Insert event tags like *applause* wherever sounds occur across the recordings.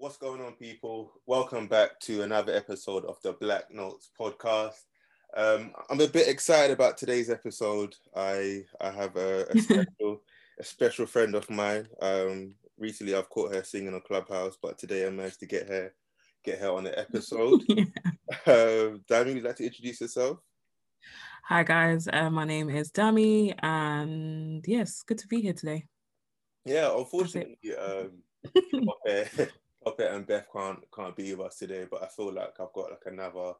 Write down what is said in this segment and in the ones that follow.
What's going on, people? Welcome back to another episode of the Black Notes podcast. Um, I'm a bit excited about today's episode. I I have a, a *laughs* special a special friend of mine. Um, recently, I've caught her singing on Clubhouse, but today I managed to get her get her on the episode. *laughs* yeah. uh, Dami, would you like to introduce yourself? Hi guys, uh, my name is Dami, and yes, good to be here today. Yeah, unfortunately, um, *laughs* Puppet and Beth can't can't be with us today, but I feel like I've got like another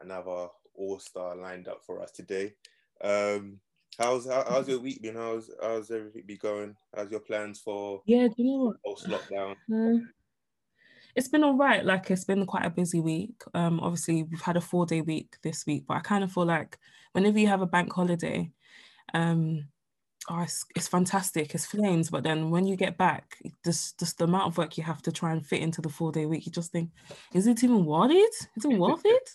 another all star lined up for us today. Um, how's how, how's your week been? How's how's everything be going? How's your plans for yeah? Do you know what? Post lockdown. Uh, it's been all right. Like it's been quite a busy week. Um, obviously we've had a four day week this week, but I kind of feel like whenever you have a bank holiday, um, oh, it's, it's fantastic, it's flames. But then when you get back, just just the amount of work you have to try and fit into the four day week, you just think, is it even worth it? Is it worth it?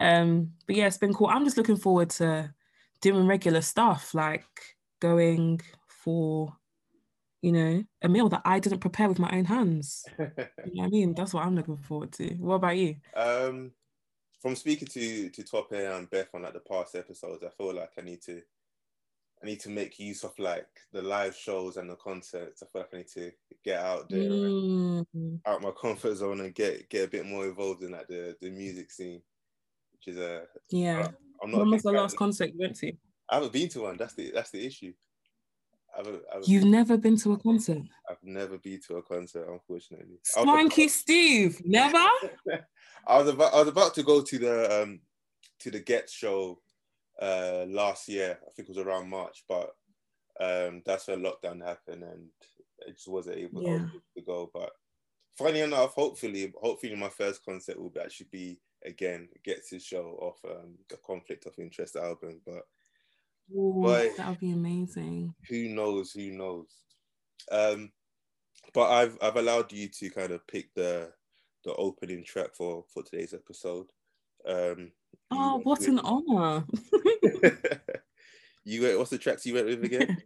Um, but yeah, it's been cool. I'm just looking forward to doing regular stuff like going for you know, a meal that I didn't prepare with my own hands. you know I mean? That's what I'm looking forward to. What about you? Um, from speaking to to Tope and Beth on like the past episodes, I feel like I need to I need to make use of like the live shows and the concerts. I feel like I need to get out there, mm. out my comfort zone, and get get a bit more involved in like the the music scene, which is a yeah. Uh, I'm not when was the last concert you went to? I haven't been to one. That's the that's the issue. I've, I've, You've never been to a concert? I've never been to a concert, unfortunately. Swanky Steve, never. *laughs* I was about I was about to go to the um to the Ghetts show uh, last year. I think it was around March, but um, that's when lockdown happened, and I just wasn't able yeah. to go. But funny enough, hopefully, hopefully my first concert will be actually be again Ghetts to show off um, the Conflict of Interest album. But Ooh, that would be amazing. Who knows? Who knows? Um, but I've I've allowed you to kind of pick the the opening track for for today's episode. Um, Oh, what an honor. *laughs* you went, what's the tracks you went with again?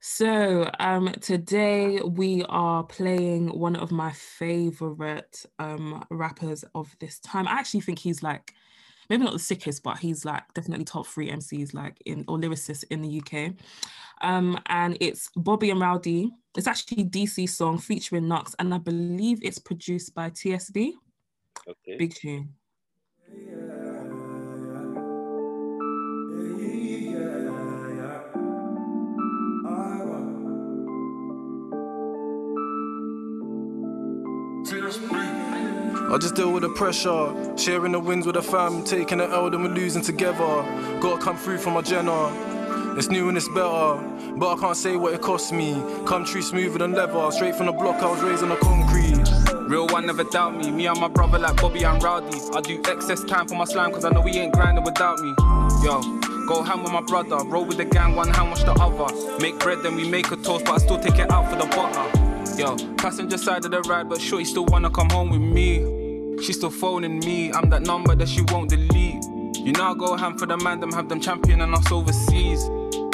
So um, today we are playing one of my favorite um, rappers of this time. I actually think he's like maybe not the sickest, but he's like definitely top three MCs like in or lyricists in the UK. Um, and it's Bobby and Rowdy. It's actually DC song featuring Knucks, and I believe it's produced by TSB. Okay. Big tune. I just deal with the pressure, sharing the wins with the fam, taking the L, then we're losing together. Gotta come through for my Jenna. It's new and it's better, but I can't say what it cost me. Come Country smoother than leather, straight from the block, I was raised on the concrete. Real one never doubt me. Me and my brother like Bobby and Rowdy. I do excess time for my slime, cause I know he ain't grinding without me. Yo, go ham with my brother, roll with the gang, one hand wash the other. Make bread, then we make a toast, but I still take it out for the butter. Yo, passenger side of the ride, but sure, he still wanna come home with me. She's still phoning me, I'm that number that she won't delete. You know I go ham for the man, them have them champion and us overseas.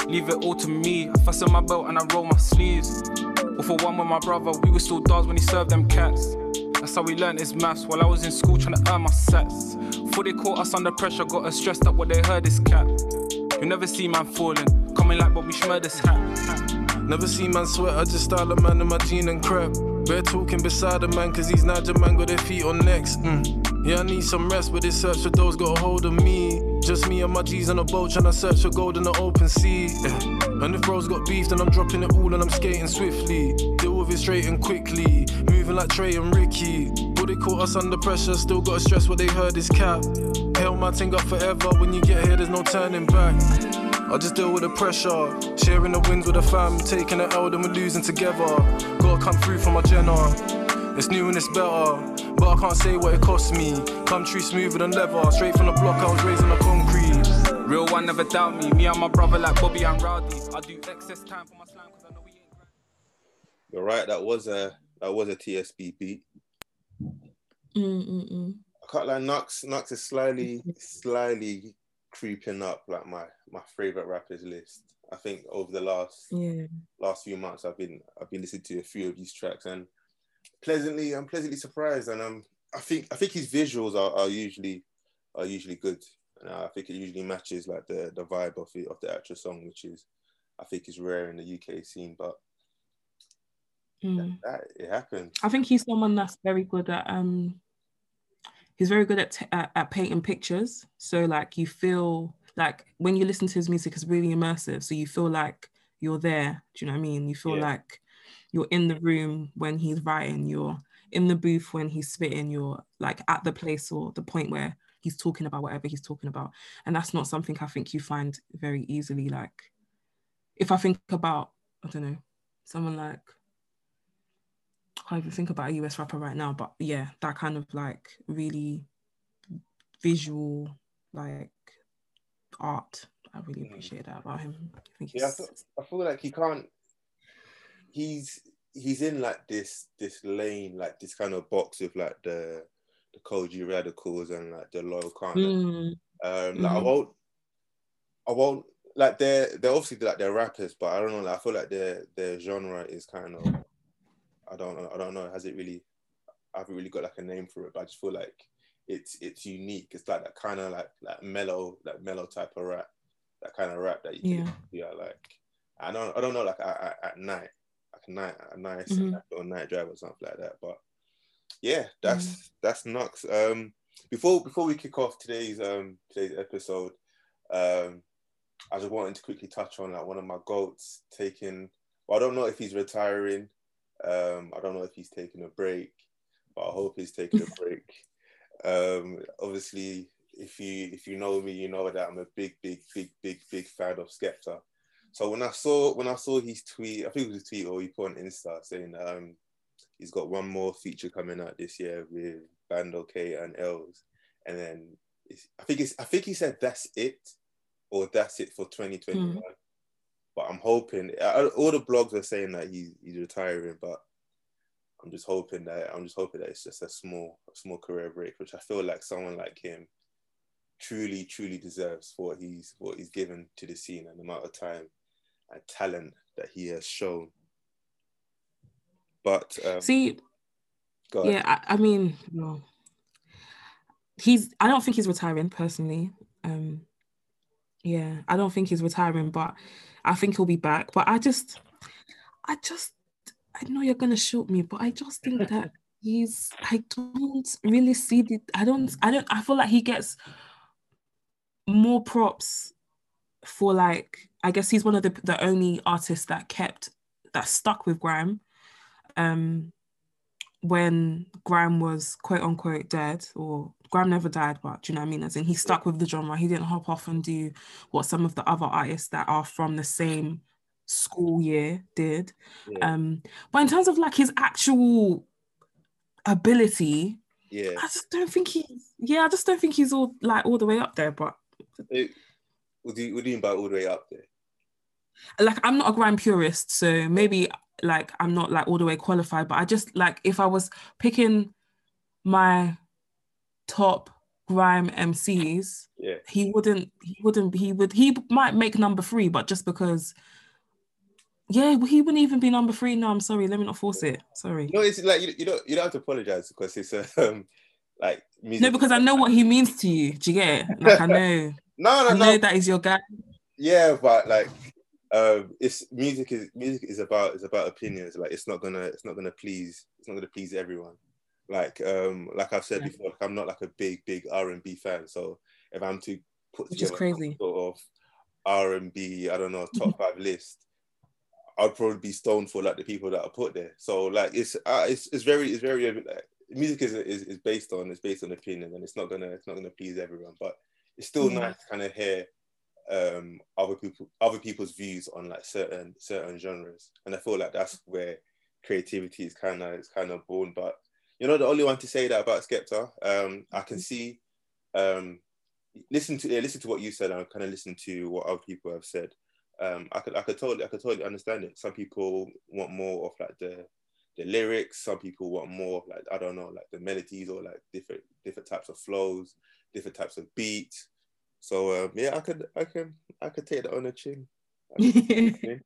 Leave it all to me, I fasten my belt and I roll my sleeves. Or for one with my brother, we were still dogs when he served them cats. That's how we learned his maths while I was in school trying to earn my sets. Before they caught us under pressure, got us stressed up what they heard is cap. You never see man falling, coming like Bobby Shmurda's hat. Never see man sweat, I just style a man in my jean and crap. We're talking beside the man, cause these Niger man got their feet on necks. Mm. Yeah, I need some rest, but this search for those got a hold of me. Just me and my G's on a boat, trying to search for gold in the open sea. Yeah. And if bros got beef, then I'm dropping it all and I'm skating swiftly. Deal with it straight and quickly, moving like Trey and Ricky. But they caught us under pressure, still gotta stress what they heard is cap. Hell my thing up forever, when you get here, there's no turning back. I just deal with the pressure, sharing the wins with the fam, taking the L, then we're losing together. Gotta come through for my Jenna. It's new and it's better, but I can't say what it cost me. Country smoother than leather, straight from the block, I was raised on the concrete. Real one never doubt me, me and my brother like Bobby and Rowdy. I do excess time for my slam cause I know we ain't You're right, that was a that was a TSB beat. Mm-mm-mm. I can't lie, Knucks, Knucks is slightly, slightly creeping up like my my favorite rappers list. I think over the last yeah. last few months, I've been I've been listening to a few of these tracks, and pleasantly, I'm pleasantly surprised, and um, I think I think his visuals are, are usually are usually good. And I think it usually matches like the the vibe of the of the actual song, which is I think is rare in the UK scene, but Mm. that, it happens. I think he's someone that's very good at um he's very good at, t- at at painting pictures. So like you feel like when you listen to his music, it's really immersive. So you feel like you're there. Do you know what I mean? You feel Yeah. like you're in the room when he's writing. You're in the booth when he's spitting. You're like at the place or the point where he's talking about whatever he's talking about. And that's not something I think you find very easily. Like if I think about I don't know someone like can't even think about a US rapper right now, but yeah, that kind of like really visual like art. I really Mm. appreciate that about him. I think Yeah, I thought- I feel like he can't. He's he's in like this this lane, like this kind of box with like the the Kojey Radicals and like the Loyle Carner. Mm, Um, like I Mhm. won't, I won't like they're they're obviously like they're rappers, but I don't know. Like, I feel like their their genre is kind of I don't know. I don't know. Has it really? I haven't really got like a name for it, but I just feel like it's it's unique. It's like that kind of like like mellow, like mellow type of rap, that kind of rap that you Yeah. can yeah like I don't I don't know like at, at, at night, like a night a nice Mhm. like, or night drive or something like that. But yeah, that's that's nuts. Um, before before we kick off today's um today's episode, um, I just wanted to quickly touch on like one of my goats taking. Well, I don't know if he's retiring. Um, I don't know if he's taking a break, but I hope he's taking a *laughs* break. Um, obviously, if you if you know me, you know that I'm a big, big, big, big, big fan of Skepta. So when I saw when I saw his tweet, I think it was a tweet or he put on Insta saying um he's got one more feature coming out this year with Bando K and Els, and then it's, I think it's I think he said that's it, or that's it for 2021. But I'm hoping all the blogs are saying that he's he's retiring, but I'm just hoping that I'm just hoping that it's just a small a small career break, which I feel like someone like him truly truly deserves for what he's what he's given to the scene and the amount of time and talent that he has shown. But um, see, go ahead. yeah, I, I mean, no. He's I don't think he's retiring personally. Um yeah, I don't think he's retiring, but I think he'll be back. But I just I just I know you're gonna shoot me, but I just think that *laughs* he's I don't really see the I don't I don't I feel like he gets more props for like I guess he's one of the the only artists that kept that stuck with grime. um when grime was quote unquote dead or grime never died but do you know what I mean as in he stuck with the genre he didn't hop off and do what some of the other artists that are from the same school year did Yeah. um but in terms of like his actual ability yeah. I just don't think he's yeah I just don't think he's all like all the way up there but It, what do you what do you mean by all the way up there? like I'm not a grime purist, so maybe like I'm not like all the way qualified, but I just like if I was picking my top grime MCs, Yeah. he wouldn't he wouldn't he would he might make number three, but just because yeah, he wouldn't even be number three. No, I'm sorry, let me not force it. Sorry. No, it's like you, you don't you don't have to apologize because it's um like music. No, because I know what he means to you. Do you get it? Like I know. *laughs* no I know no that is your guy. yeah, but like um it's music is music is about is about opinions. Like it's not gonna it's not gonna please it's not gonna please everyone. Like um like I've said Yeah. before, like, I'm not like a big big R and B fan. So if I'm to put Which together crazy. sort of R and B, I don't know top five list. I'd probably be stoned for like the people that are put there. So like it's uh, it's it's very it's very like, music is, is is based on it's based on opinion and it's not gonna it's not gonna please everyone. But it's still Yeah. nice to kind of hear um other people other people's views on like certain certain genres. And I feel like that's where creativity is kind of is kind of born. But you know the only one to say that about Skepta. Um I can see um listen to yeah, listen to what you said and kind of listen to what other people have said um, I could I could totally I could totally understand it. Some people want more of like the the lyrics. Some people want more of like I don't know like the melodies or like different different types of flows, different types of beats. So um, yeah, I could I can I could take that on the chin. I could take that on the chin.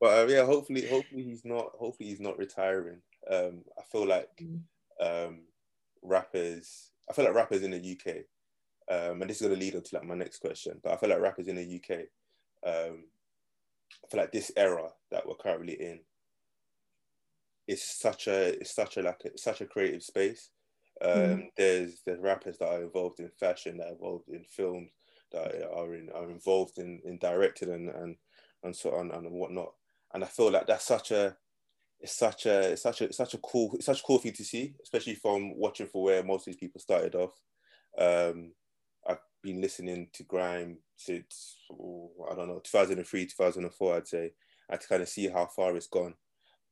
But um, yeah, hopefully hopefully he's not hopefully he's not retiring. Um, I feel like Mm. Um, rappers. I feel like rappers in the UK, um, and this is going to lead on to like my next question. But I feel like rappers in the UK, um, I feel like this era that we're currently in is such a it's such a like a, such a creative space. Um, Mm. There's there's rappers that are involved in fashion, that are involved in films, that are in are involved in in directing and and and so on and whatnot. And I feel like that's such a it's such a it's such a it's such a cool it's such a cool thing to see, especially from watching for where most of these people started off. Um, I've been listening to grime since oh, I don't know 2003 2004 I'd say and to kind of see how far it's gone.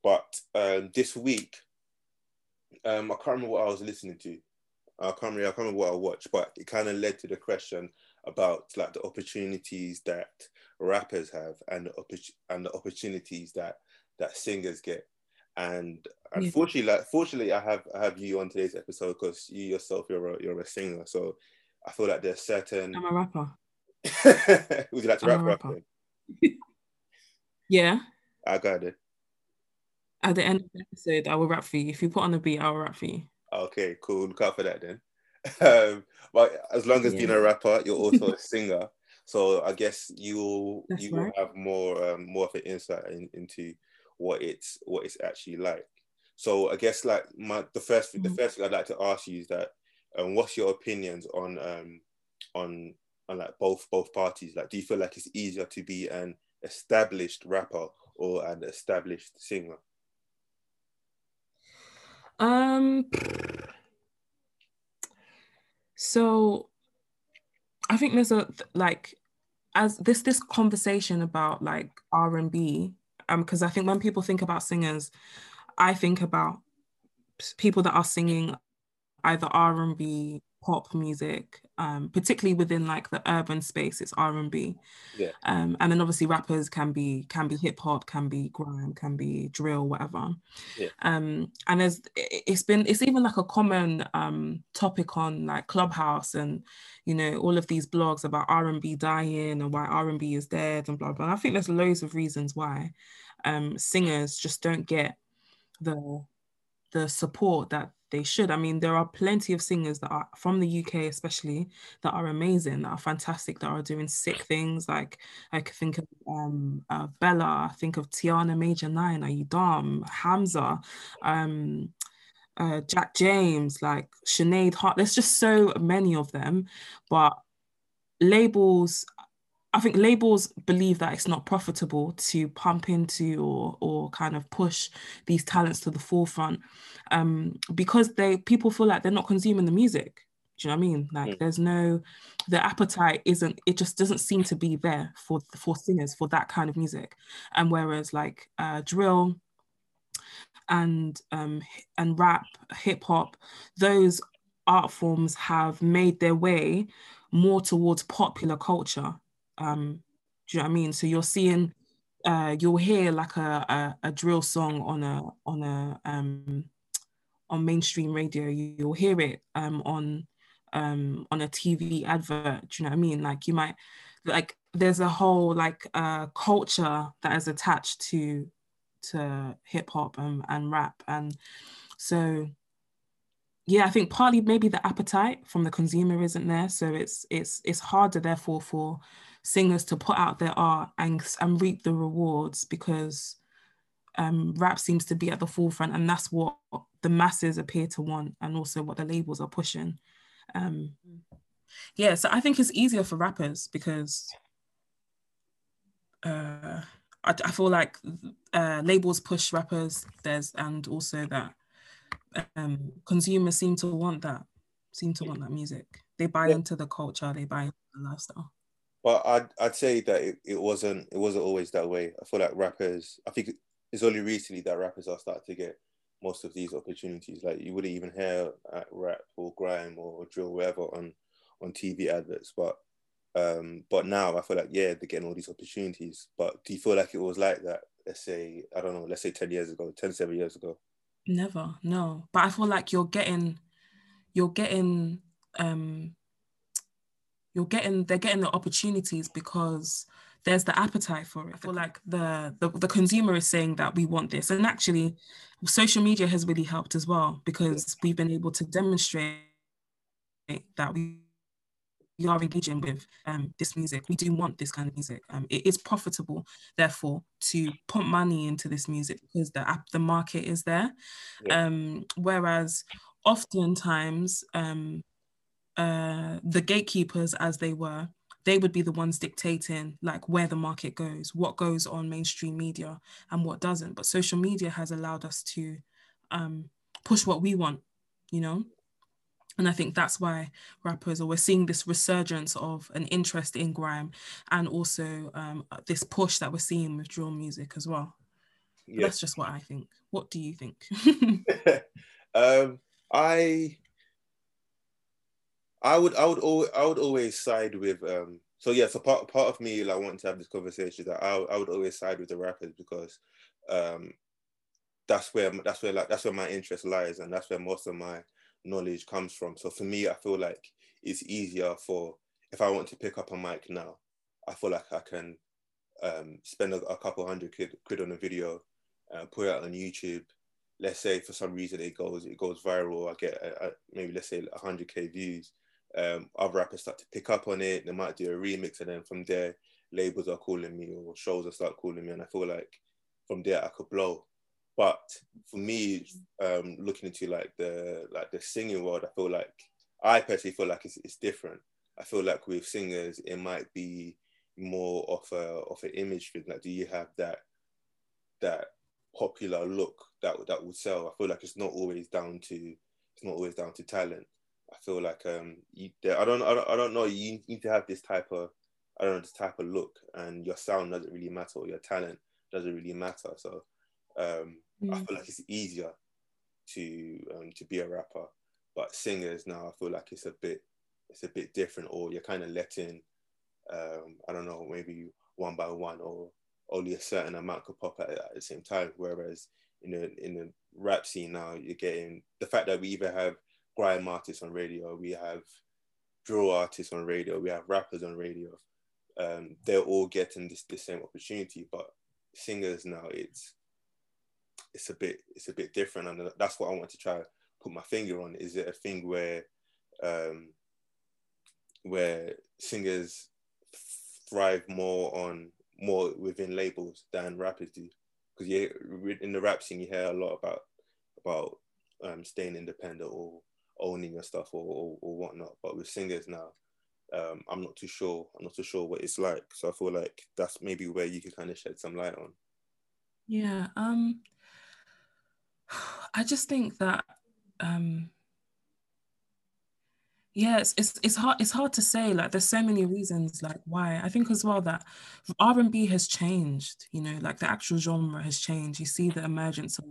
But um, this week, um, I can't remember what I was listening to. I can't remember, I can't remember what I watched, but it kind of led to the question about like the opportunities that rappers have and the, oppor- and the opportunities that that singers get. And Yeah. unfortunately, like fortunately, I have I have you on today's episode because you yourself you're a, you're a singer, so I feel like there's certain. I'm a rapper. *laughs* Would you like to I'm rap rap? rapper. then? *laughs* Yeah. I got it. At the end of the episode, I will rap for you. If you put on a beat, I'll rap for you. Okay, cool. Look out for that then. *laughs* Um, but as long as being Yeah. a rapper, you're also a singer. So I guess you'll That's you will right. have more um, more of an insight in, into what it's what it's actually like. So I guess like my the first thing, the Mhm. first thing I'd like to ask you is that um, what's your opinions on um on on like both both parties? Like, do you feel like it's easier to be an established rapper or an established singer? Um. So, I think there's a like, as this this conversation about like R and B, um, because I think when people think about singers, I think about people that are singing either R and B, pop music, um, particularly within like the urban space, it's R and B. Yeah. Um, and then obviously rappers can be can be hip hop, can be grime, can be drill, whatever. Yeah. Um, and there's it's been it's even like a common um topic on like Clubhouse and you know all of these blogs about R and B dying and why R and B is dead and blah blah. And I think there's loads of reasons why um singers just don't get the the support that they should. I mean, there are plenty of singers that are from the UK, especially that are amazing, that are fantastic, that are doing sick things. Like I could think of um, uh, Bella, I think of Tiana Major9, Ayudam, Hamzaa, um, uh, Jack James, like Sinead Harnett. There's just so many of them, but labels. I think labels believe that it's not profitable to pump into or or kind of push these talents to the forefront um, because they people feel like they're not consuming the music. Do you know what I mean? Like Mm. there's no the appetite isn't it just doesn't seem to be there for for singers for that kind of music. And whereas like uh, drill and um, and rap, hip hop, those art forms have made their way more towards popular culture. Um, do you know what I mean? So you're seeing, uh, you'll hear like a, a, a drill song on a on a um, on mainstream radio. You, you'll hear it um, on um, on a TV advert. Do you know what I mean? Like you might like there's a whole like uh, culture that is attached to to hip hop and, and rap and so yeah i think partly maybe the appetite from the consumer isn't there so it's it's it's harder therefore for singers to put out their art and, and reap the rewards because um, rap seems to be at the forefront and that's what the masses appear to want and also what the labels are pushing. Um, yeah so i think it's easier for rappers because uh, I, I feel like uh, labels push rappers there's and also that um, consumers seem to want that seem to want that music they buy Yeah. into the culture they buy into the lifestyle But I'd, I'd say that it, it wasn't it wasn't always that way. I feel like rappers. I think it's only recently that rappers are starting to get most of these opportunities. Like you wouldn't even hear rap or grime or drill whatever on on TV adverts. But um, but now I feel like yeah, they're getting all these opportunities. But do you feel like it was like that? Let's say I don't know. Let's say ten years ago, 10, 7 years ago. Never no. But i feel like you're getting you're getting um you're getting they're getting the opportunities because there's the appetite for it. I feel like the, the the consumer is saying that we want this, and actually, social media has really helped as well because we've been able to demonstrate that we we are engaging with um, this music. We do want this kind of music. Um, it is profitable, therefore, to put money into this music because the app, the market is there. Yeah. Um, whereas, oftentimes, um, uh, the gatekeepers, as they were, they would be the ones dictating like where the market goes, what goes on mainstream media, and what doesn't. But social media has allowed us to um, push what we want. You know, and I think that's why rappers, or we're seeing this resurgence of an interest in grime and also um, this push that we're seeing with drill music as well. Yeah. That's just what I think. What do you think? *laughs* um, I I would I would always I would always side with um so yeah so part part of me like wanting to have this conversation that I, I would always side with the rappers because um that's where that's where like that's where my interest lies and that's where most of my knowledge comes from. So for me, I feel like it's easier for if I want to pick up a mic now, I feel like I can um, spend a, a, couple hundred quid, quid on a video, uh, put it out on YouTube. Let's say for some reason it goes it goes viral. I get a, a, maybe let's say 100k views. Um, other rappers start to pick up on it. They might do a remix, and then from there, labels are calling me or shows are start calling me, and I feel like from there I could blow. But for me, um, looking into like the like the singing world, I feel like I personally feel like it's, it's different. I feel like with singers, it might be more of a of an image thing. Like, do you have that that popular look that that would sell? I feel like it's not always down to it's not always down to talent. I feel like um you, I don't I don't I don't know. You need to have this type of I don't know this type of look, and your sound doesn't really matter, or your talent doesn't really matter. So um, mm. I feel like it's easier to um, to be a rapper, but singers now I feel like it's a bit it's a bit different, or you're kind of letting um, I don't know maybe one by one, or only a certain amount could pop at, at the same time. Whereas in the in the rap scene now, you're getting the fact that we even have grime artists on radio, we have drill artists on radio, we have rappers on radio. Um, they're all getting this the same opportunity, but singers now it's it's a bit it's a bit different, and that's what I want to try put my finger on. Is it a thing where um, where singers thrive more on more within labels than rappers do? Because you in the rap scene you hear a lot about about um, staying independent or owning your stuff or, or, or whatnot. But with singers now, um, I'm not too sure. I'm not too sure what it's like. So I feel like that's maybe where you could kind of shed some light on. Yeah. Um. *sighs* I just think that um yeah it's, it's it's hard it's hard to say like there's so many reasons like why. I think as well that r&b has changed you know like the actual genre has changed. You see the emergence of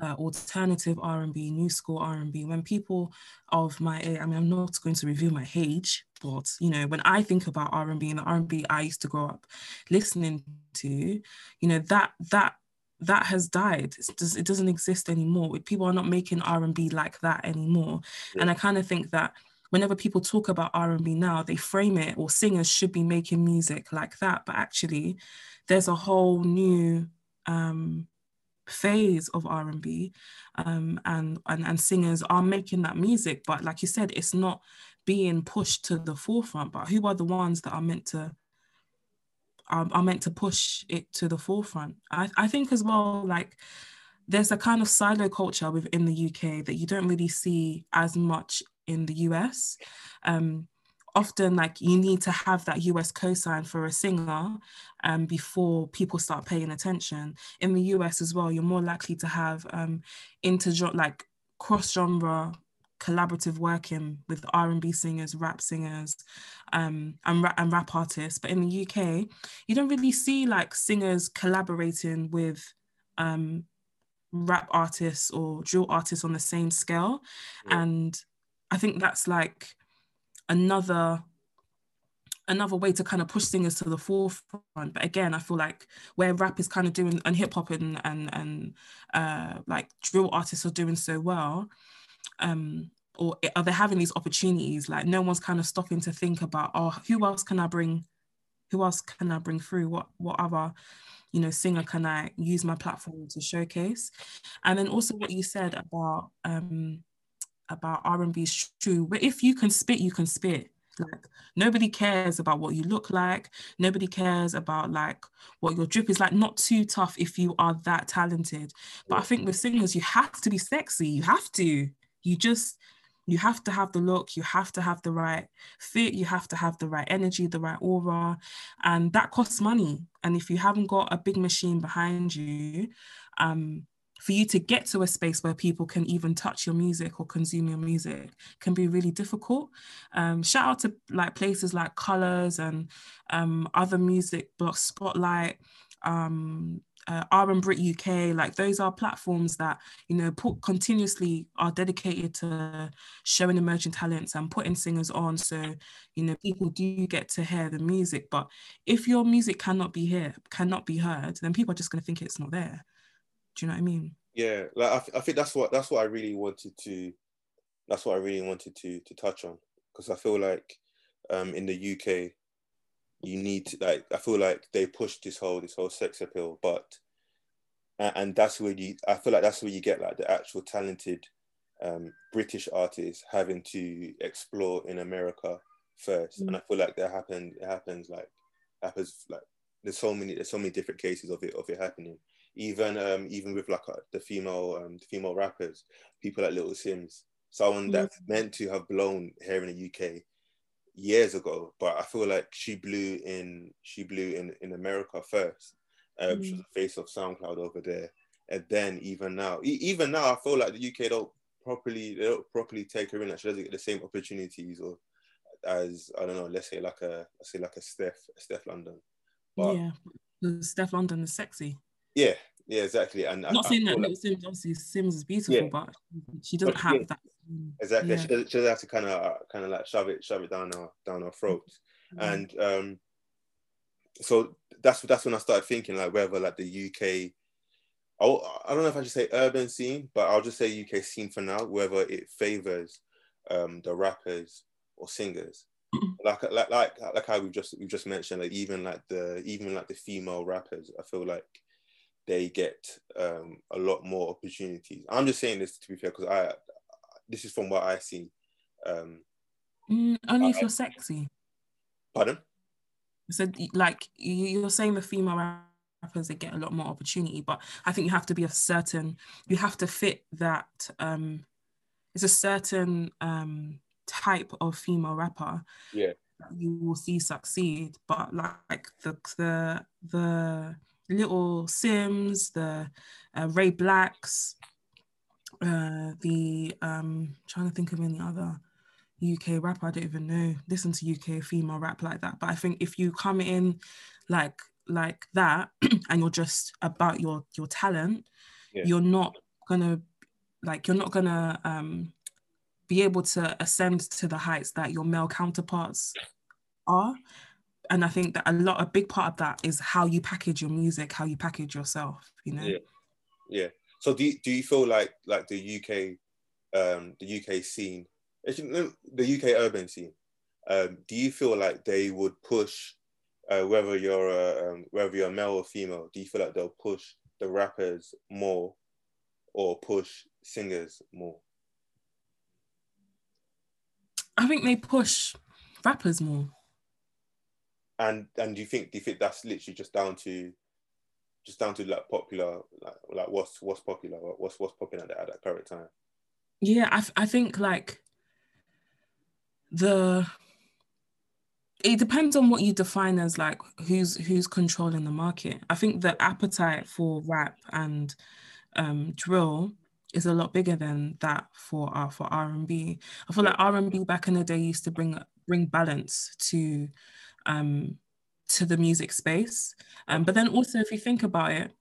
uh, alternative r&b new school r&b when people of my age i mean i'm not going to review my age but you know when i think about r&b and the r&b i used to grow up listening to you know that that that has died. it doesn't exist anymore. People are not making R and B like that anymore. Yeah. And I kind of think that whenever people talk about R and B now, they frame it or singers should be making music like that. But actually, there's a whole new um, phase of R and B, um, and and singers are making that music. But like you said, it's not being pushed to the forefront. But who are the ones that are meant to are, are meant to push it to the forefront. I, I think as well, like there's a kind of silo culture within the UK that you don't really see as much in the US. Um, often like you need to have that US cosign for a singer um, before people start paying attention. In the US as well, you're more likely to have um, inter like cross genre collaborative working with R&B singers, rap singers, um, and, ra- and rap artists. But in the UK, you don't really see like singers collaborating with um, rap artists or drill artists on the same scale. Yeah. And I think that's like another another way to kind of push singers to the forefront. But again, I feel like where rap is kind of doing and hip hop and and and uh, like drill artists are doing so well, um, or are they having these opportunities? Like no one's kind of stopping to think about, oh, who else can I bring who else can I bring through? What what other you know singer can I use my platform to showcase? And then also what you said about um about R&B is true. But if you can spit, you can spit. Like nobody cares about what you look like. Nobody cares about like what your drip is like. Not too tough if you are that talented. But I think with singers, you have to be sexy. You have to. You just you have to have the look, you have to have the right fit, you have to have the right energy, the right aura, and that costs money. And if you haven't got a big machine behind you, um, for you to get to a space where people can even touch your music or consume your music can be really difficult. Um, shout out to like places like Colors and um, other music blocks, Spotlight, um, uh, R and Brit UK. Like those are platforms that you know put continuously are dedicated to showing emerging talents and putting singers on. So you know people do get to hear the music. But if your music cannot be here, cannot be heard, then people are just going to think it's not there. Do you know what I mean? Yeah, like I, th- I think that's what that's what I really wanted to that's what I really wanted to to touch on because I feel like um, in the UK you need to like I feel like they pushed this whole this whole sex appeal, but and that's where you I feel like that's where you get like the actual talented um, British artists having to explore in America first, mm. and I feel like that happened. It happens like happens like there's so many there's so many different cases of it of it happening even um, even with like uh, the female um, the female rappers, people like Little Simz, someone that's meant to have blown here in the UK years ago, but I feel like she blew in she blew in in America first. Um, mm. She was the face of SoundCloud over there, and then even now, e- even now, I feel like the UK don't properly they don't properly take her in. Like she doesn't get the same opportunities or as I don't know, let's say like a let's say like a Steph a Stefflon Don. But, yeah, Stefflon Don is sexy. Yeah, yeah, exactly. And not I, saying I that like, Simz, obviously Simz is beautiful, yeah. but she doesn't but, have yeah. that. Exactly. Yeah. She, she doesn't have to kind of uh, kind of like shove it shove it down our down our throats. Mm-hmm. And um, so that's that's when I started thinking like whether like the UK. I'll, I don't know if I should say urban scene, but I'll just say UK scene for now. Whether it favors um, the rappers or singers, *clears throat* like like like like how we just we just mentioned, like even like the even like the female rappers, I feel like they get um, a lot more opportunities. I'm just saying this to be fair because I this is from what I see. Um, mm, only I, if you're sexy. Pardon? So like you're saying the female rappers they get a lot more opportunity, but I think you have to be a certain you have to fit that um it's a certain um type of female rapper. Yeah. You will see succeed, but like the the the Little Simz, the uh, Ray BLKs, uh, the um, trying to think of any other UK rapper. I don't even know. Listen to UK female rap like that. But I think if you come in like like that *clears throat* and you're just about your your talent, yeah. you're not gonna like you're not gonna um, be able to ascend to the heights that your male counterparts are and I think that a lot, a big part of that is how you package your music, how you package yourself. You know. Yeah. Yeah. So do you, do you feel like like the UK, um, the UK scene, the UK urban scene, um, do you feel like they would push, uh, whether you're a, um, whether you're male or female, do you feel like they'll push the rappers more, or push singers more? I think they push rappers more and and do you think do you think that's literally just down to just down to like popular like like what's what's popular what's what's popular at, at that current time? Yeah I, I think like the it depends on what you define as like who's who's controlling the market. I think the appetite for rap and um, drill is a lot bigger than that for uh, for r&b i feel like r&b back in the day used to bring bring balance to um, to the music space. Um, but then also, if you think about it,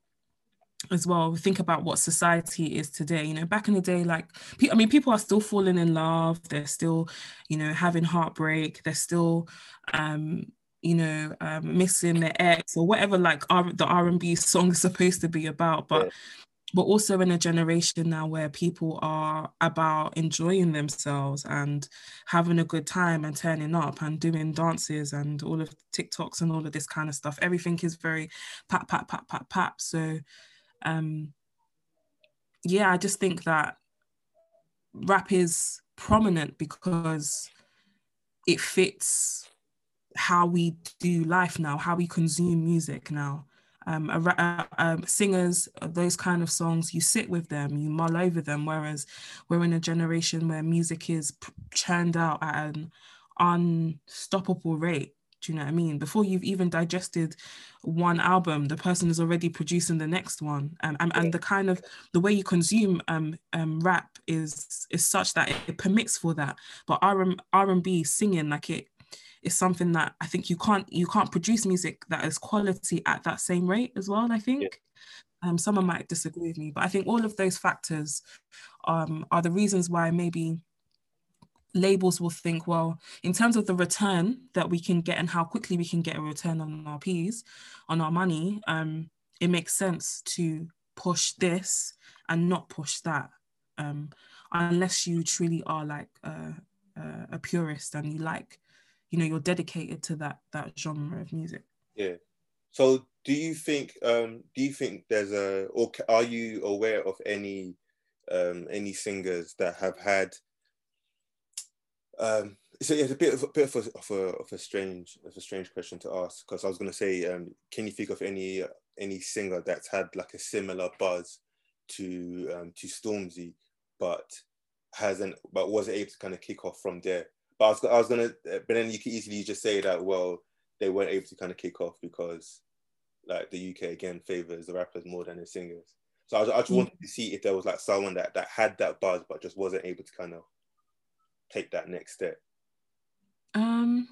as well think about what society is today. You know back in the day like people, i mean people are still falling in love. They're still you know having heartbreak. They're still um you know um, missing their ex or whatever like R- the r&b song is supposed to be about. But but also in a generation now where people are about enjoying themselves and having a good time and turning up and doing dances and all of TikToks and all of this kind of stuff. Everything is very pat, pat, pat, pat, pat. So, um, yeah, I just think that rap is prominent because it fits how we do life now, how we consume music now um, uh, um, singers, those kind of songs, you sit with them, you mull over them. Whereas we're in a generation where music is churned out at an unstoppable rate. Do you know what I mean? Before you've even digested one album, the person is already producing the next one, um, and, and the kind of the way you consume um, um, rap is is such that it, it permits for that. But R and B singing like it is something that I think you can't you can't produce music that is quality at that same rate as well. I think. Yeah. Um, someone might disagree with me, but I think all of those factors um, are the reasons why maybe labels will think, well, in terms of the return that we can get and how quickly we can get a return on our P's, on our money, um, it makes sense to push this and not push that, um, unless you truly are like a, a purist and you like you know you're dedicated to that that genre of music yeah so do you think um do you think there's a or are you aware of any um any singers that have had um so yeah, it's a bit of a bit of a, of a, of a strange of a strange question to ask because I was going to say, um, can you think of any any singer that's had like a similar buzz to um, to Stormzy, but hasn't but wasn't able to kind of kick off from there? But I was, I was gonna, but then you could easily just say that well, they weren't able to kind of kick off because like the UK again favors the rappers more than the singers. So I, I just mm. wanted to see if there was like someone that that had that buzz but just wasn't able to kind of take that next step. Um.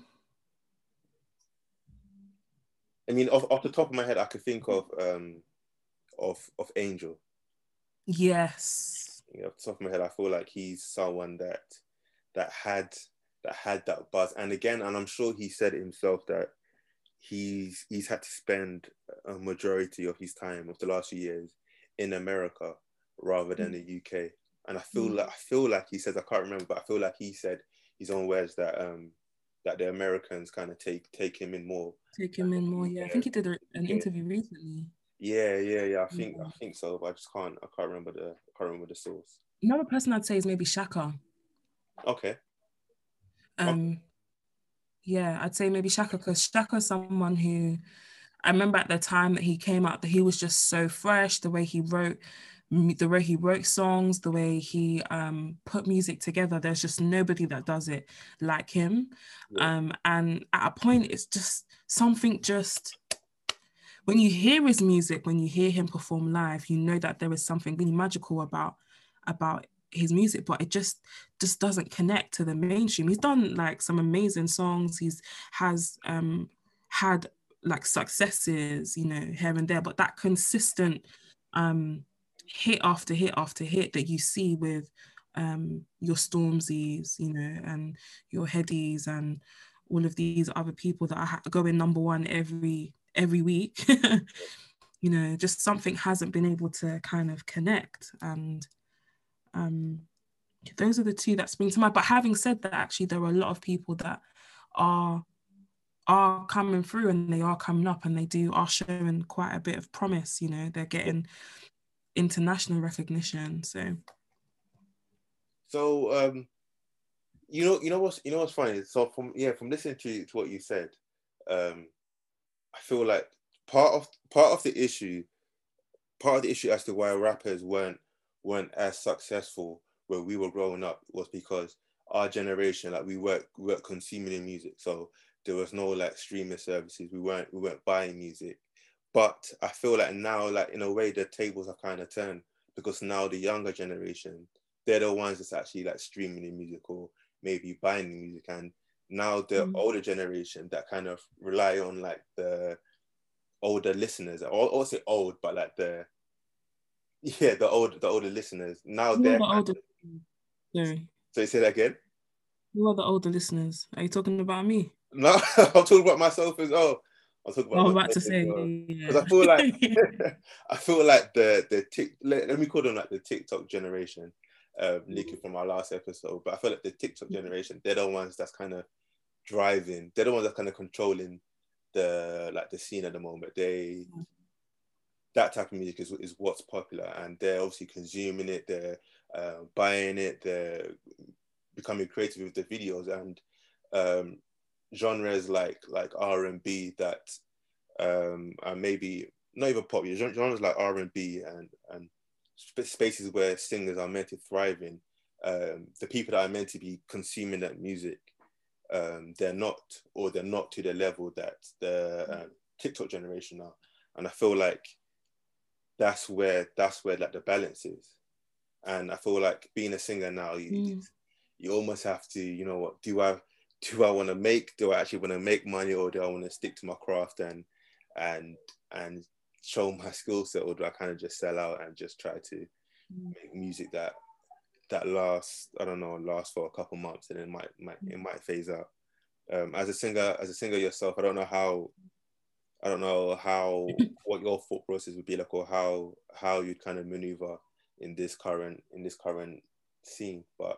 I mean, off, off the top of my head, I could think of um, of of Angel. Yes. You know, off the top of my head, I feel like he's someone that that had that had that buzz. And again, and I'm sure he said himself that he's he's had to spend a majority of his time of the last few years in America rather than mm. the UK. And I feel mm. like I feel like he says I can't remember, but I feel like he said his own words that um that the Americans kind of take take him in more. Take him in more, yeah. I think he did an yeah. interview recently. Yeah, yeah, yeah. I think yeah. I think so, but I just can't I can't remember the I can't remember the source. Another person I'd say is maybe Shakka. Okay. Um, yeah, I'd say maybe Shakka because Shakka's someone who I remember at the time that he came out that he was just so fresh. The way he wrote, the way he wrote songs, the way he um, put music together. There's just nobody that does it like him. Yeah. Um, and at a point, it's just something just when you hear his music, when you hear him perform live, you know that there is something really magical about about his music, but it just just doesn't connect to the mainstream. He's done like some amazing songs. He's has um had like successes, you know, here and there, but that consistent um hit after hit after hit that you see with um your Stormzy's, you know, and your Headies and all of these other people that are going number one every every week. *laughs* you know, just something hasn't been able to kind of connect and um, those are the two that spring to mind. But having said that, actually, there are a lot of people that are are coming through and they are coming up and they do are showing quite a bit of promise. You know, they're getting international recognition. So, so um, you know, you know what's you know what's funny. So from yeah, from listening to, to what you said, um, I feel like part of part of the issue, part of the issue as to why rappers weren't weren't as successful when we were growing up was because our generation, like we weren't, we weren't consuming music. So there was no like streaming services. We weren't we weren't buying music. But I feel like now, like in a way, the tables are kind of turned because now the younger generation, they're the ones that's actually like streaming the music or maybe buying the music. And now the mm. older generation that kind of rely on like the older listeners, or also old, but like the yeah, the old the older listeners. Now they're the older Sorry. So you say that again? Who are the older listeners? Are you talking about me? No, *laughs* I'm talking about myself as well. I'm talking about. I was about. to say, yeah. because I feel like *laughs* *laughs* I feel like the the tick. Let, let me call them like the TikTok generation, um, leaking from our last episode. But I feel like the TikTok generation, they're the ones that's kind of driving. They're the ones that kind of controlling the like the scene at the moment. They that type of music is, is what's popular, and they're obviously consuming it. They're uh, buying it. They're becoming creative with the videos and um, genres like like R and B that um, are maybe not even popular Genres like R and and spaces where singers are meant to thrive in. Um, the people that are meant to be consuming that music, um, they're not, or they're not to the level that the um, TikTok generation are. And I feel like that's where that's where like the balance is. And I feel like being a singer now, you, Mm. you almost have to, you know what, do I do I want to make, do I actually want to make money or do I want to stick to my craft and and and show my skill set or do I kind of just sell out and just try to Mm. make music that that lasts, I don't know, lasts for a couple months and it might might it might phase out. Um, as a singer, as a singer yourself, I don't know how I don't know how *clears throat* what your thought process would be like or how how you'd kind of maneuver in this current in this current scene. But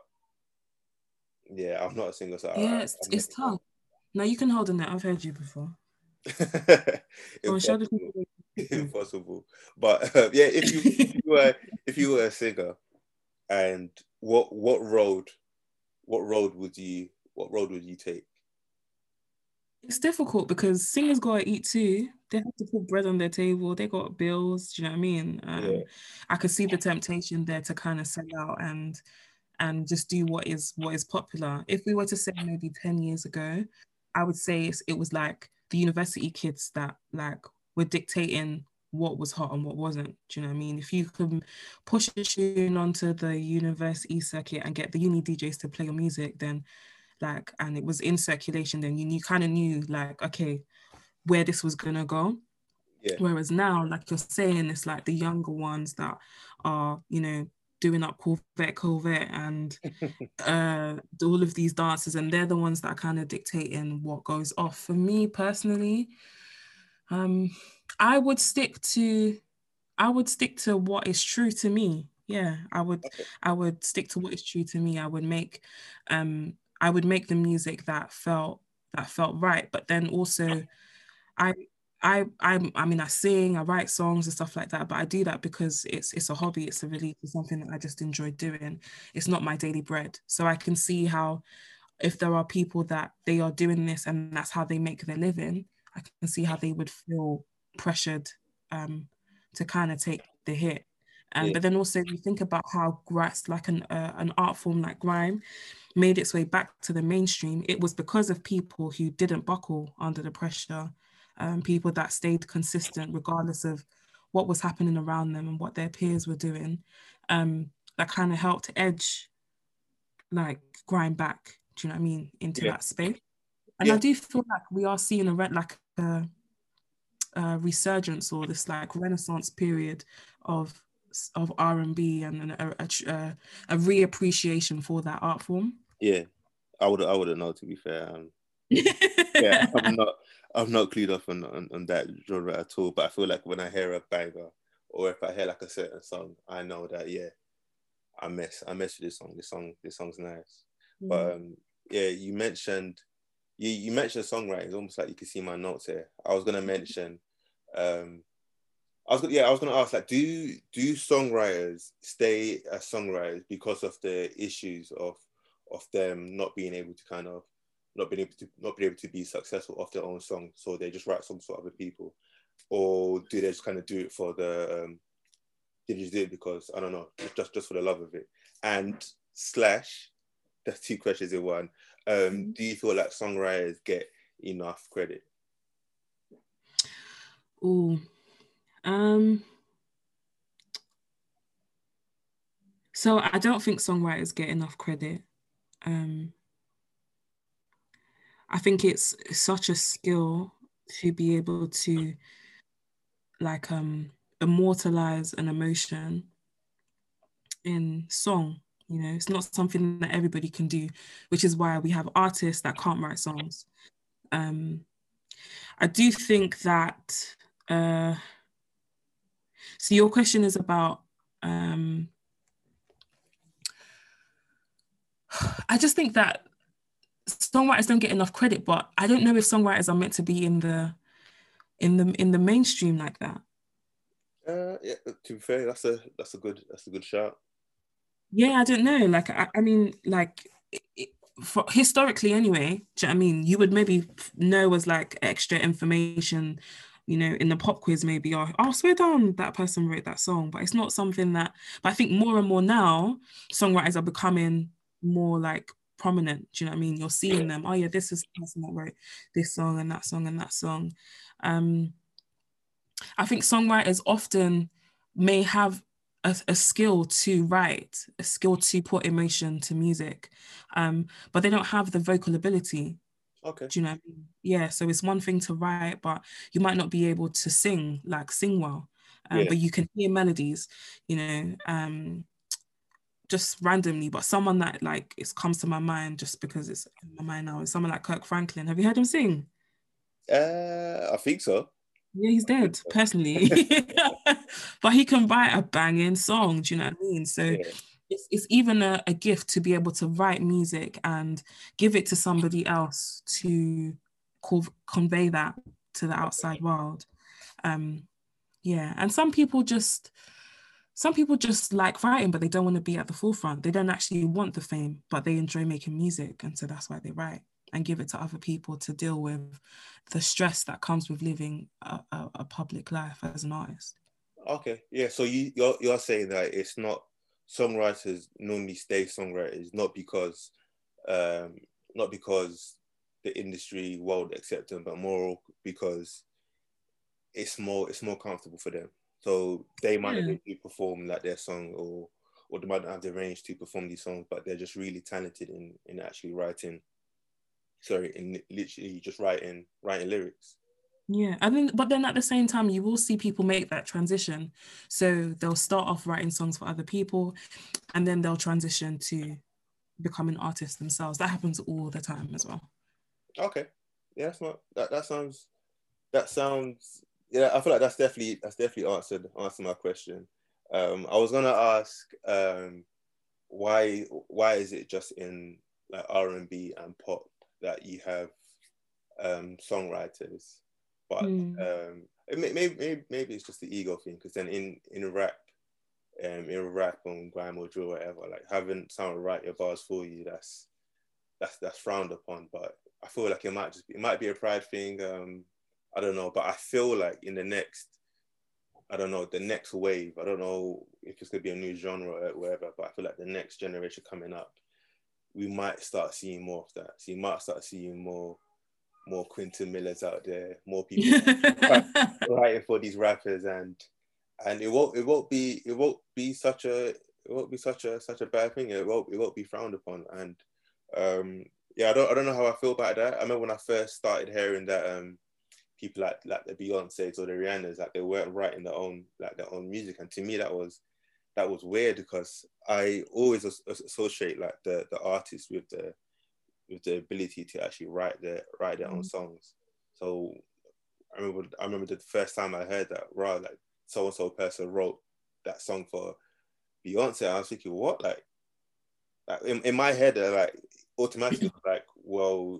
yeah, I'm not a singer, so yeah, I, it's, it's tough. No, you can hold on that. I've heard you before. *laughs* Or show the Impossible. *laughs* *laughs* Impossible. But uh, yeah, if you, if you were if you were a singer, and what what road what road would you what road would you take? It's difficult because singers gotta eat too. They have to put bread on their table. They got bills. Do you know what I mean? Um, Yeah. I could see the temptation there to kind of sell out and and just do what is what is popular. If we were to say maybe ten years ago, I would say it's, it was like the university kids that like were dictating what was hot and what wasn't. Do you know what I mean? If you could push a tune onto the university circuit and get the uni DJs to play your music, then like and it was in circulation, then you, you kind of knew like okay where this was gonna go. Yeah. Whereas now, like you're saying, it's like the younger ones that are, you know, doing up Corvette, Corvette, and *laughs* uh, all of these dances, and they're the ones that are kind of dictating what goes off. For me personally, um, I would stick to, I would stick to what is true to me. Yeah, I would, Okay. I would stick to what is true to me. I would make, um, I would make the music that felt that felt right, but then also, I I I I mean I sing, I write songs and stuff like that, but I do that because it's it's a hobby, it's a release, it's something that I just enjoy doing. It's not my daily bread. So I can see how if there are people that they are doing this and that's how they make their living, I can see how they would feel pressured um, to kind of take the hit. Um, Yeah. But then also you think about how grass, like an uh, an art form like grime, made its way back to the mainstream. It was because of people who didn't buckle under the pressure um, people that stayed consistent regardless of what was happening around them and what their peers were doing um, that kind of helped edge like grime back do you know what i mean into Yeah. that space and Yeah. i do feel like we are seeing a re- like resurgence or this like renaissance period of of r&b and a, a, a, a reappreciation for that art form Yeah, I would I wouldn't know to be fair. Um, *laughs* yeah, I'm not I'm not clued up on, on on that genre at all. But I feel like when I hear a banger or if I hear like a certain song, I know that yeah, I mess I mess with this song. This song this song's nice. But um, yeah, you mentioned you you mentioned songwriting. It's almost like you can see my notes here. I was gonna mention. Um, I was yeah, I was gonna ask like, do do songwriters stay as songwriters because of the issues of of them not being able to kind of not being able to not being able to be successful off their own song, so they just write songs for other people, or do they just kind of do it for the um, they just do it because I don't know, just just for the love of it? And slash, that's two questions in one. Um, Mhm. Do you feel like songwriters get enough credit? Ooh. Um so I don't think songwriters get enough credit. Um I think it's such a skill to be able to like um immortalize an emotion in song. You know, it's not something that everybody can do, which is why we have artists that can't write songs. Um I do think that. Uh, so your question is about. Um, *sighs* I just think that songwriters don't get enough credit, but I don't know if songwriters are meant to be in the in the in the mainstream like that. Uh, yeah, to be fair, that's a that's a good that's a good shot. Yeah, I don't know. Like, I, I mean, like, it, for historically, anyway. Do you know I mean? You would maybe know as like extra information, you know, in the pop quiz, maybe, oh, swear down that person wrote that song, but it's not something that. But I think more and more now, songwriters are becoming more like prominent. Do you know what I mean? You're seeing them. Oh yeah, this is the person that wrote this song and that song and that song. Um, I think songwriters often may have a, a, skill to write, a skill to put emotion to music, um, but they don't have the vocal ability. Okay. Do you know I mean? Yeah. So it's one thing to write, but you might not be able to sing, like sing well. Um, yeah. But you can hear melodies, you know, um, just randomly. But someone that like it comes to my mind just because it's in my mind now is someone like Kirk Franklin. Have you heard him sing? Uh, I think so. Yeah, he's dead personally, *laughs* but he can write a banging song. Do you know what I mean? So yeah. It's, it's even a, a gift to be able to write music and give it to somebody else to co- convey that to the outside world. Um, yeah, and some people just some people just like writing, but they don't want to be at the forefront. They don't actually want the fame, but they enjoy making music, and so that's why they write and give it to other people to deal with the stress that comes with living a, a, a public life as an artist. Okay, yeah. So you you're, you're saying that it's not songwriters normally stay songwriters not because um, not because the industry won't accept them, but more because it's more it's more comfortable for them. So they might yeah. not perform like their song or or they might not have the range to perform these songs, but they're just really talented in in actually writing sorry, in literally just writing writing lyrics. Yeah, I mean, but then at the same time, you will see people make that transition. So they'll start off writing songs for other people, and then they'll transition to becoming artists themselves. That happens all the time as well. Okay, yeah, that's not that. That sounds that sounds yeah. I feel like that's definitely that's definitely answered answered my question. Um, I was gonna ask um, why why is it just in like R and B and pop that you have um, songwriters, but mm. um, maybe, maybe maybe it's just the ego thing. Because then in in rap, um, in rap on grime or drill, or whatever, like having someone write your bars for you, that's that's that's frowned upon. But I feel like it might just be, it might be a pride thing. Um, I don't know, but I feel like in the next, I don't know, the next wave. I don't know if it's gonna be a new genre or whatever, but I feel like the next generation coming up we might start seeing more of that. So you might start seeing more more Quentin Millers out there, more *laughs* people writing for these rappers and and it won't it won't be it won't be such a it won't be such a such a bad thing. It won't it won't be frowned upon. And um yeah, I don't I don't know how I feel about that. I remember when I first started hearing that um people like like the Beyonces or the Rihannas like they weren't writing their own like their own music. And to me that was that was weird because I always associate like the the artist with the with the ability to actually write their write their mm-hmm. own songs. So I remember I remember the first time I heard that, right, like so and so person wrote that song for Beyonce. I was thinking, what? Like, like in, in my head, like automatically *clears throat* like, well,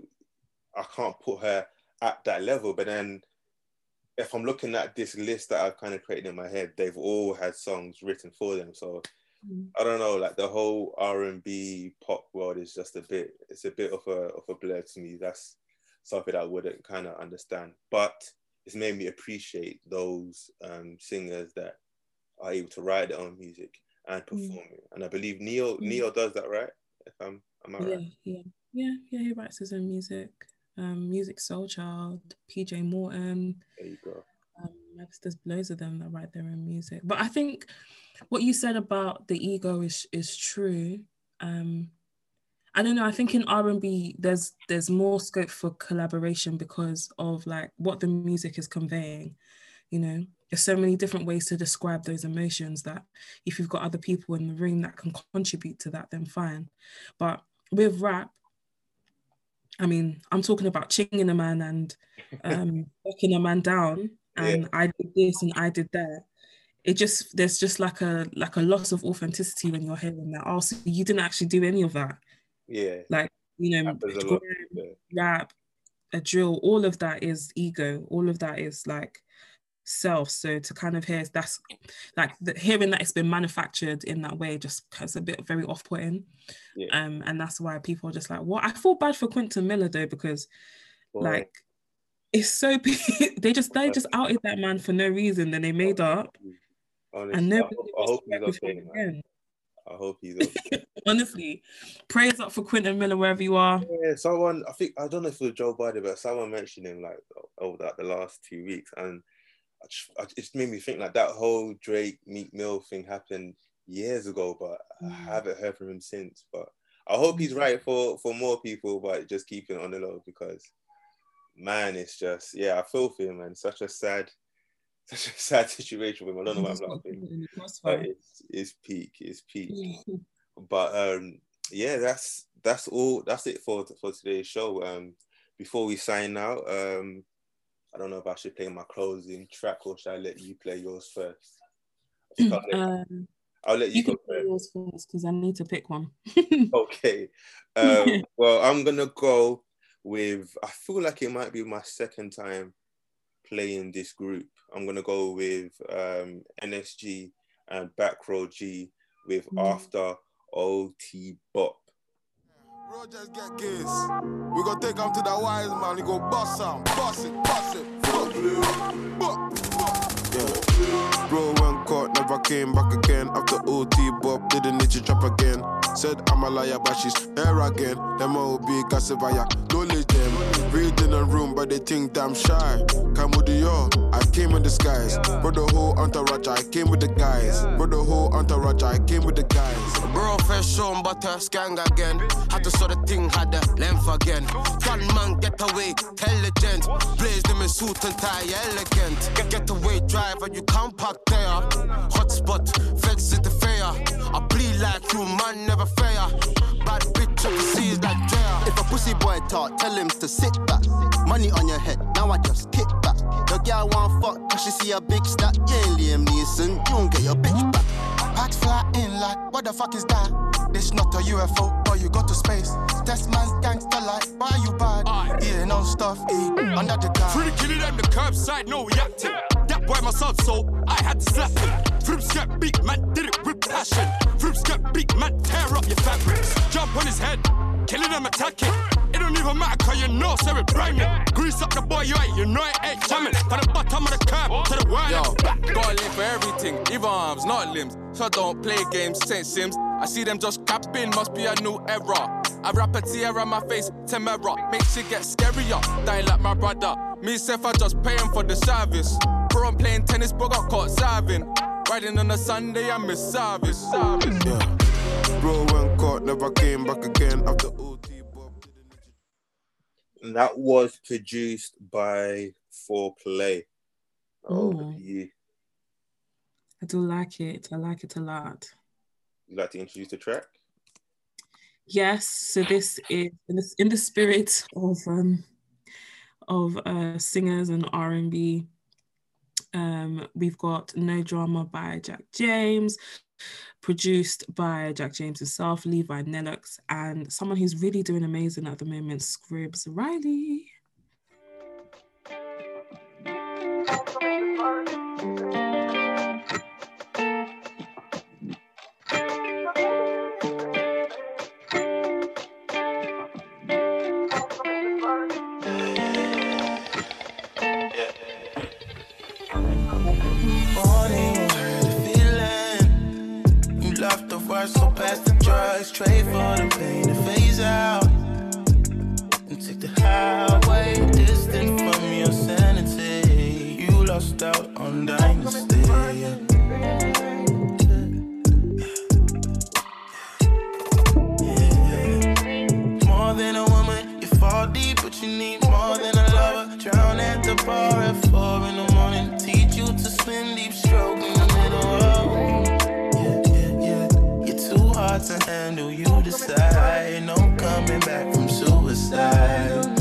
I can't put her at that level. But then if I'm looking at this list that I've kind of created in my head, they've all had songs written for them. So mm. I don't know, like the whole R and B pop world is just a bit. It's a bit of a of a blur to me. That's something I wouldn't kind of understand, but it's made me appreciate those um, singers that are able to write their own music and mm. perform mm. it. And I believe Ne-Yo mm. Ne-Yo does that, right? If I'm, am I yeah, right? Yeah, yeah, yeah. He writes his own music um, Musiq Soulchild, PJ Morton. There you go. Um, there's loads of them that write their own music. But I think what you said about the ego is is true. Um, I don't know. I think in R and B, there's there's more scope for collaboration because of like what the music is conveying. You know, there's so many different ways to describe those emotions that if you've got other people in the room that can contribute to that, then fine. But with rap, I mean, I'm talking about chinging a man and um, *laughs* knocking a man down, and yeah. I did this and I did that. It just there's just like a like a loss of authenticity when you're hearing that. Oh, so you didn't actually do any of that. Yeah. Like you know, rap, a drill, all of that is ego. All of that is like self. So to kind of hear that's like the, hearing that it's been manufactured in that way just has a bit very off putting. Yeah. Um, and that's why people are just like, what? I feel bad for Quentin Miller though because like it's so *laughs* they just they just outed that man for no reason. Then they made up, Honestly, nobody I, hope, I hope he's okay, again. I hope he's okay. Honestly, praise up for Quentin Miller wherever you are. Yeah, someone I think I don't know if it was Joe Budden, but someone mentioned him like over that the last two weeks, and I just, I, made me think like that whole Drake Meek Mill thing happened years ago, but mm. I haven't heard from him since. But I hope he's right for for more people, but just keeping it on the low because man, it's just yeah, I feel for him, man. Such a sad, such a sad situation with him. I don't know why I'm laughing, but it's it's peak, it's peak. but um, yeah, that's that's all. That's it for for today's show. Um, before we sign out, um, I don't know if I should play my closing track or should I let you play yours first? I'll let, um, I'll let you, you go first. yours first because I need to pick one. *laughs* okay. Um, *laughs* well, I'm gonna go with. I feel like it might be my second time playing this group. I'm gonna go with um, NSG and Backroad Gee with mm. After OT Bop. Rogers get kids. We go take him to the wise man. We go bust him, bust it, bust it. Fuck you. Yeah. Bro went caught, never came back again. After OT Bob, didn't need to drop again. Said I'm a liar, but she's here again. Them all be Casavaya, knowledge them. Read in a room, but they think I'm shy. Come with the yo, I came in disguise. Bro, the whole entourage, I came with the guys. Bro, the whole entourage, I came with the guys. Bro, on butter, scan again. Had to sort the thing, had the length again. Fun man get away, intelligent. Blaze them in suit and tie, elegant. Get, get away, driver, you can't park there. Hotspot, feds in the fair. I bleed like you, man, never fair. Bad bitch overseas like Drea. If a pussy boy talk, tell him to sit back. Money on your head, now I just kick back. The girl want fuck, cause she see a big stack. You ain't Liam Neeson, you don't get your bitch back. Packs fly in like, what the fuck is that? This not a UFO, but you go to space. Test man's gangster like, why you bad? Yeah, no stuff, eh, under the car. Free killing them the curbside, no reacting. That boy my son, so I had to slap him. Frips get beat, man, did it with passion. Frips get beat, man, tear up your fabrics. Jump on his head, killing them attacking. It don't even matter cause you know, so it banging. Grease up the boy, you ain't, you know it ain't jamming. From the bottom of the curb to the wire. Yo, got a link for everything, even arms, not limbs. So I don't play games, Saint Sims. I see them just capping, must be a new era. I wrap a tear on my face, Temera, makes it get scarier. Die like my brother. Me, Seth, I just paying for the service. Bro, I'm playing tennis, but got caught serving. Riding on a Sunday, I miss service. service. Yeah. Bro went caught, never came back again after OT Bob. That was produced by 4Play. Oh, you. I do like it. I like it a lot. You'd like to introduce the track? Yes. So this is in the, in the spirit of um of uh singers and R and B. Um, we've got No Drama by Jack James, produced by Jack James himself, Levi Nellox, and someone who's really doing amazing at the moment, Scribz Riley. The pain to phase out and take the highway distant from your sanity. You lost out on dynasty. More than a woman, you fall deep, but you need more than a lover. Drown at the bar at four in the morning. Teach you to swim deep, stroke hard to handle you decide. No coming back from suicide.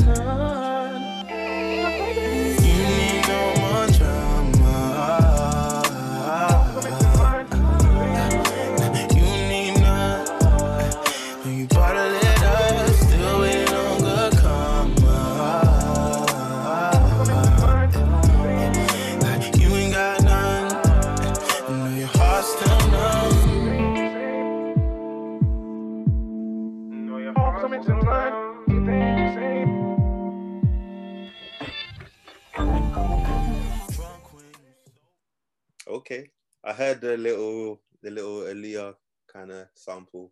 I heard the little the little Aaliyah kind of sample.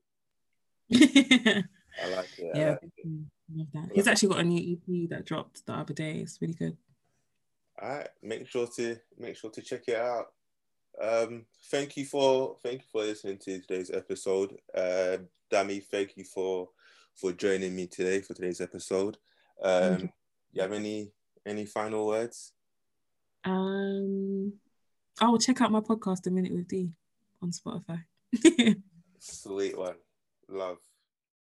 *laughs* I like it. yeah, like it. love that. He's actually got a new EP that dropped the other day. It's really good. All right, make sure to make sure to check it out. Um, thank you for thank you for listening to today's episode. Uh, Dami, thank you for for joining me today for today's episode. Um, you. you have any any final words? Um, oh, check out my podcast, A Minute with D, on Spotify. *laughs* Sweet one, love.